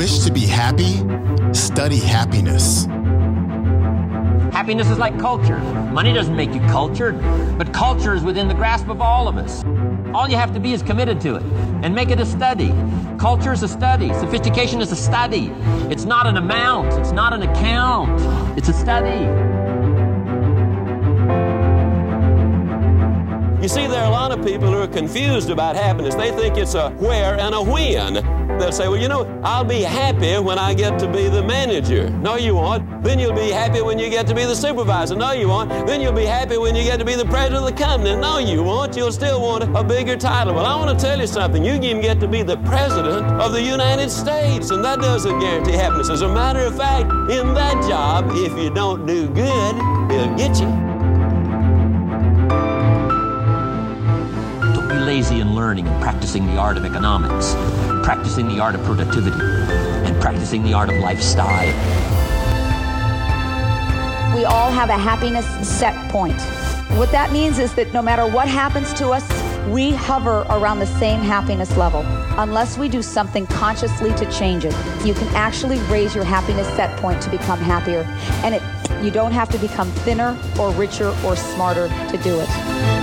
wish to be happy? Study happiness. Happiness is like culture. Money doesn't make you cultured, but culture is within the grasp of all of us. All you have to be is committed to it and make it a study. Culture is a study. Sophistication is a study. It's not an amount. It's not an account. It's a study. You see, there are a lot of people who are confused about happiness. They think it's a where and a when. They'll say, well, you know, I'll be happy when I get to be the manager. No, you won't. Then you'll be happy when you get to be the supervisor. No, you won't. Then you'll be happy when you get to be the president of the company. No, you won't. You'll still want a bigger title. Well, I want to tell you something. You can get to be the president of the United States, and that doesn't guarantee happiness. As a matter of fact, in that job, if you don't do good, it'll get you. In learning and practicing the art of economics, practicing the art of productivity, and practicing the art of lifestyle. We all have a happiness set point. What that means is that no matter what happens to us, we hover around the same happiness level. Unless we do something consciously to change it, you can actually raise your happiness set point to become happier. And it, you don't have to become thinner or richer or smarter to do it.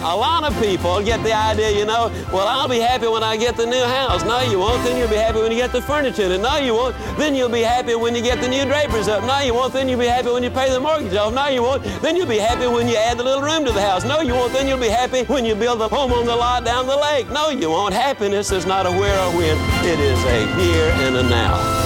A lot of people get the idea, you know, well, I'll be happy when I get the new house. No, you won't. Then you'll be happy when you get the furniture it. No, you won't. Then you'll be happy when you get the new drapers up. No, you won't. Then you'll be happy when you pay the mortgage off. No, you won't. Then you'll be happy when you add the little room to the house. No, you won't. Then you'll be happy when you build a home on the lot down the lake. No, you won't. Happiness is not a where or when. It is a here and a now.